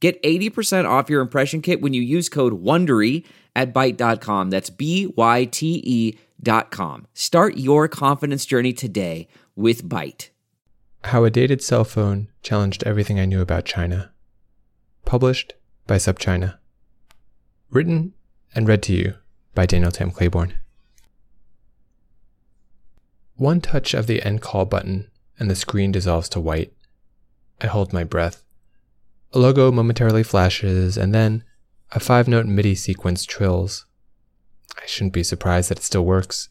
Get 80% off your impression kit when you use code WONDERY at Byte.com. That's B-Y-T-E dot com. Start your confidence journey today with Byte. How a Dated Cell Phone Challenged Everything I Knew About China. Published by SupChina. Written and read to you by Daniel Tam Claiborne. One touch of the end call button and the screen dissolves to white. I hold my breath. A logo momentarily flashes, and then a five note MIDI sequence trills. I shouldn't be surprised that it still works.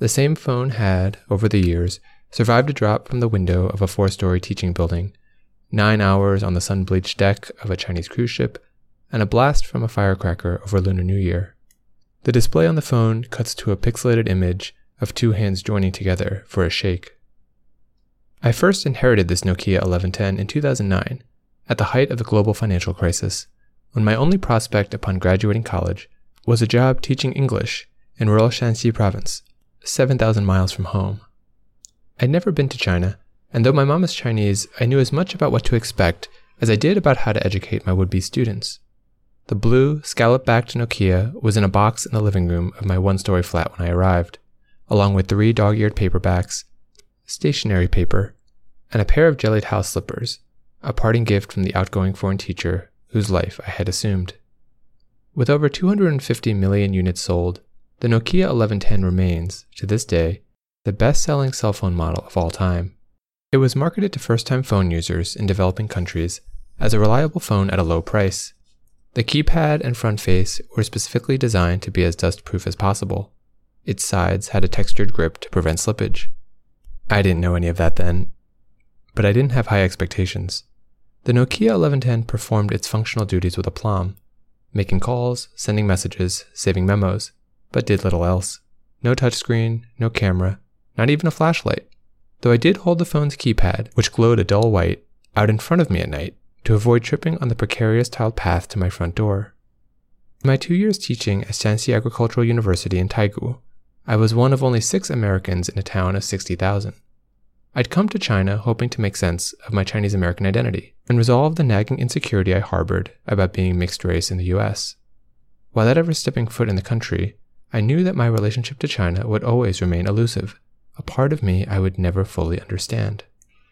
The same phone had, over the years, survived a drop from the window of a four story teaching building, nine hours on the sun bleached deck of a Chinese cruise ship, and a blast from a firecracker over Lunar New Year. The display on the phone cuts to a pixelated image of two hands joining together for a shake. I first inherited this Nokia 1110 in 2009 at the height of the global financial crisis, when my only prospect upon graduating college was a job teaching English in rural Shanxi province, 7,000 miles from home. I'd never been to China, and though my mom is Chinese, I knew as much about what to expect as I did about how to educate my would be students. The blue, scallop backed Nokia was in a box in the living room of my one story flat when I arrived, along with three dog eared paperbacks, stationery paper, and a pair of jellied house slippers a parting gift from the outgoing foreign teacher whose life I had assumed. With over 250 million units sold, the Nokia 1110 remains, to this day, the best selling cell phone model of all time. It was marketed to first time phone users in developing countries as a reliable phone at a low price. The keypad and front face were specifically designed to be as dust proof as possible. Its sides had a textured grip to prevent slippage. I didn't know any of that then, but I didn't have high expectations. The Nokia 1110 performed its functional duties with aplomb, making calls, sending messages, saving memos, but did little else. No touchscreen, no camera, not even a flashlight. Though I did hold the phone's keypad, which glowed a dull white, out in front of me at night to avoid tripping on the precarious tiled path to my front door. In my two years teaching at Shanxi Agricultural University in Taigu, I was one of only six Americans in a town of 60,000. I'd come to China hoping to make sense of my Chinese American identity and resolve the nagging insecurity I harbored about being mixed race in the US. Without ever stepping foot in the country, I knew that my relationship to China would always remain elusive, a part of me I would never fully understand.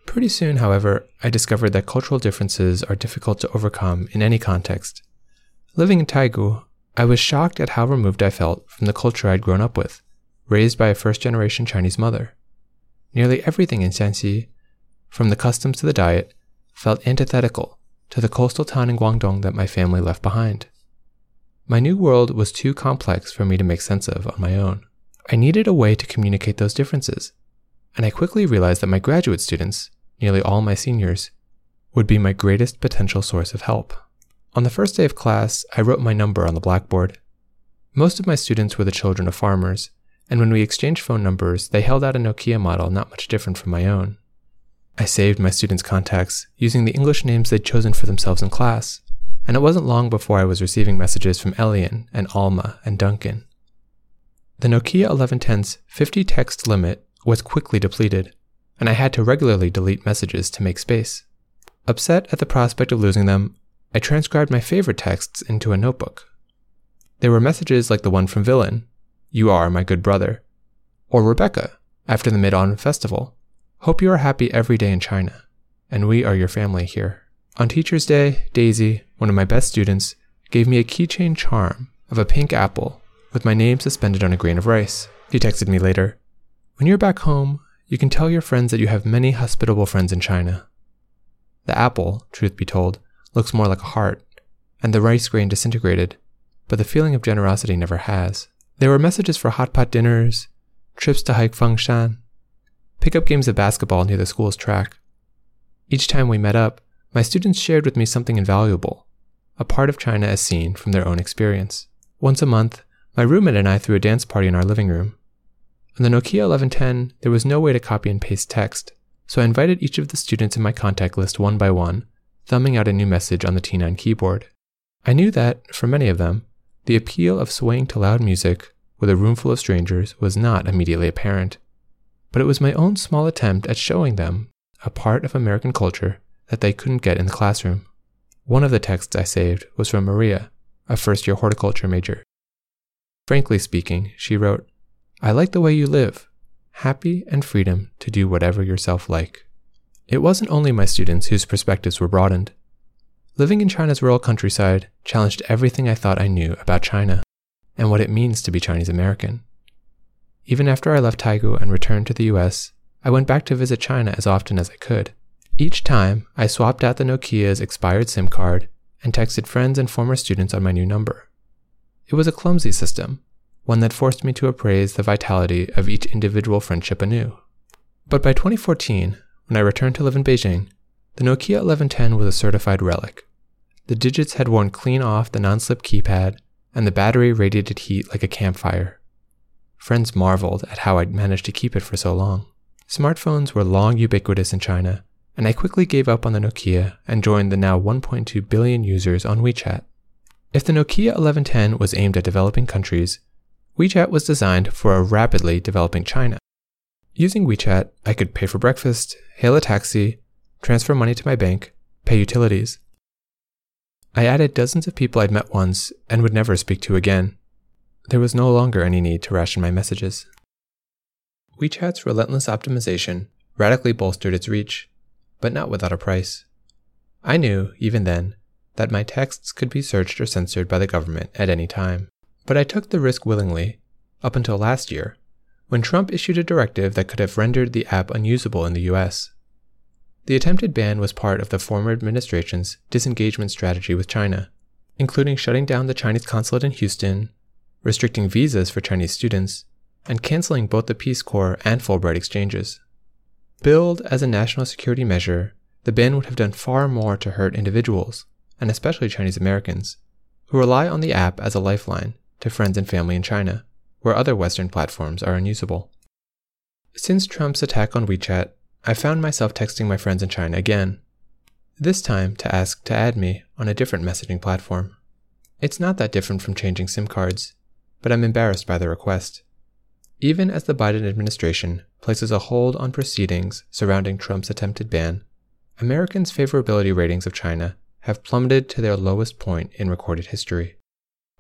Pretty soon, however, I discovered that cultural differences are difficult to overcome in any context. Living in Taigu, I was shocked at how removed I felt from the culture I'd grown up with, raised by a first generation Chinese mother. Nearly everything in Shanxi, from the customs to the diet, felt antithetical to the coastal town in Guangdong that my family left behind. My new world was too complex for me to make sense of on my own. I needed a way to communicate those differences, and I quickly realized that my graduate students, nearly all my seniors, would be my greatest potential source of help. On the first day of class, I wrote my number on the blackboard. Most of my students were the children of farmers, and when we exchanged phone numbers, they held out a Nokia model not much different from my own. I saved my students' contacts using the English names they'd chosen for themselves in class, and it wasn't long before I was receiving messages from Elian and Alma and Duncan. The Nokia 1110's 50 text limit was quickly depleted, and I had to regularly delete messages to make space. Upset at the prospect of losing them, I transcribed my favorite texts into a notebook. There were messages like the one from Villain, you are my good brother. Or Rebecca, after the Mid Autumn Festival. Hope you are happy every day in China, and we are your family here. On Teacher's Day, Daisy, one of my best students, gave me a keychain charm of a pink apple with my name suspended on a grain of rice. She texted me later When you're back home, you can tell your friends that you have many hospitable friends in China. The apple, truth be told, looks more like a heart, and the rice grain disintegrated, but the feeling of generosity never has. There were messages for hot pot dinners, trips to hike Fengshan, pickup games of basketball near the school's track. Each time we met up, my students shared with me something invaluable a part of China as seen from their own experience. Once a month, my roommate and I threw a dance party in our living room. On the Nokia 1110, there was no way to copy and paste text, so I invited each of the students in my contact list one by one, thumbing out a new message on the T9 keyboard. I knew that, for many of them, the appeal of swaying to loud music with a roomful of strangers was not immediately apparent, but it was my own small attempt at showing them a part of American culture that they couldn't get in the classroom. One of the texts I saved was from Maria, a first year horticulture major. Frankly speaking, she wrote, I like the way you live, happy and freedom to do whatever yourself like. It wasn't only my students whose perspectives were broadened. Living in China's rural countryside challenged everything I thought I knew about China and what it means to be Chinese American. Even after I left Taigu and returned to the US, I went back to visit China as often as I could. Each time, I swapped out the Nokia's expired SIM card and texted friends and former students on my new number. It was a clumsy system, one that forced me to appraise the vitality of each individual friendship anew. But by 2014, when I returned to live in Beijing, the Nokia 1110 was a certified relic. The digits had worn clean off the non slip keypad, and the battery radiated heat like a campfire. Friends marveled at how I'd managed to keep it for so long. Smartphones were long ubiquitous in China, and I quickly gave up on the Nokia and joined the now 1.2 billion users on WeChat. If the Nokia 1110 was aimed at developing countries, WeChat was designed for a rapidly developing China. Using WeChat, I could pay for breakfast, hail a taxi, transfer money to my bank, pay utilities. I added dozens of people I'd met once and would never speak to again. There was no longer any need to ration my messages. WeChat's relentless optimization radically bolstered its reach, but not without a price. I knew, even then, that my texts could be searched or censored by the government at any time. But I took the risk willingly, up until last year, when Trump issued a directive that could have rendered the app unusable in the US. The attempted ban was part of the former administration's disengagement strategy with China, including shutting down the Chinese consulate in Houston, restricting visas for Chinese students, and canceling both the Peace Corps and Fulbright exchanges. Billed as a national security measure, the ban would have done far more to hurt individuals, and especially Chinese Americans, who rely on the app as a lifeline to friends and family in China, where other Western platforms are unusable. Since Trump's attack on WeChat, I found myself texting my friends in China again, this time to ask to add me on a different messaging platform. It's not that different from changing SIM cards, but I'm embarrassed by the request. Even as the Biden administration places a hold on proceedings surrounding Trump's attempted ban, Americans' favorability ratings of China have plummeted to their lowest point in recorded history.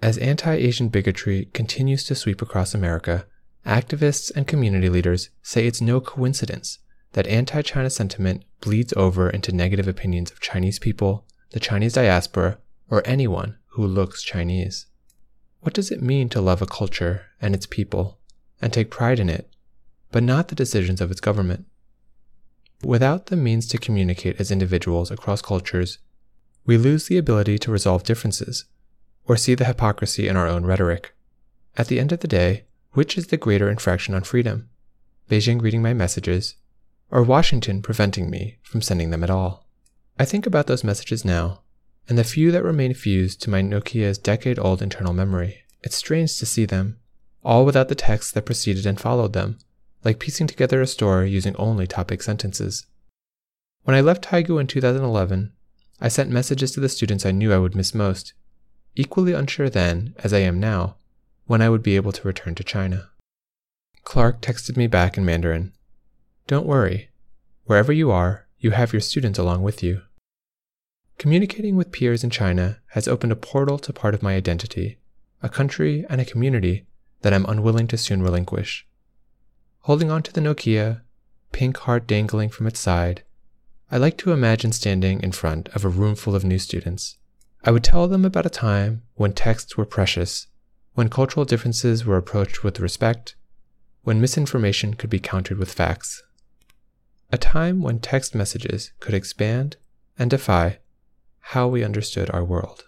As anti Asian bigotry continues to sweep across America, activists and community leaders say it's no coincidence that anti China sentiment bleeds over into negative opinions of Chinese people, the Chinese diaspora, or anyone who looks Chinese. What does it mean to love a culture and its people and take pride in it, but not the decisions of its government? Without the means to communicate as individuals across cultures, we lose the ability to resolve differences or see the hypocrisy in our own rhetoric. At the end of the day, which is the greater infraction on freedom? Beijing reading my messages, or Washington preventing me from sending them at all? I think about those messages now, and the few that remain fused to my Nokia's decade old internal memory. It's strange to see them, all without the text that preceded and followed them, like piecing together a story using only topic sentences. When I left Taigu in 2011, I sent messages to the students I knew I would miss most equally unsure then, as I am now, when I would be able to return to China. Clark texted me back in Mandarin Don't worry. Wherever you are, you have your students along with you. Communicating with peers in China has opened a portal to part of my identity, a country and a community that I'm unwilling to soon relinquish. Holding on to the Nokia, pink heart dangling from its side, I like to imagine standing in front of a room full of new students I would tell them about a time when texts were precious, when cultural differences were approached with respect, when misinformation could be countered with facts. A time when text messages could expand and defy how we understood our world.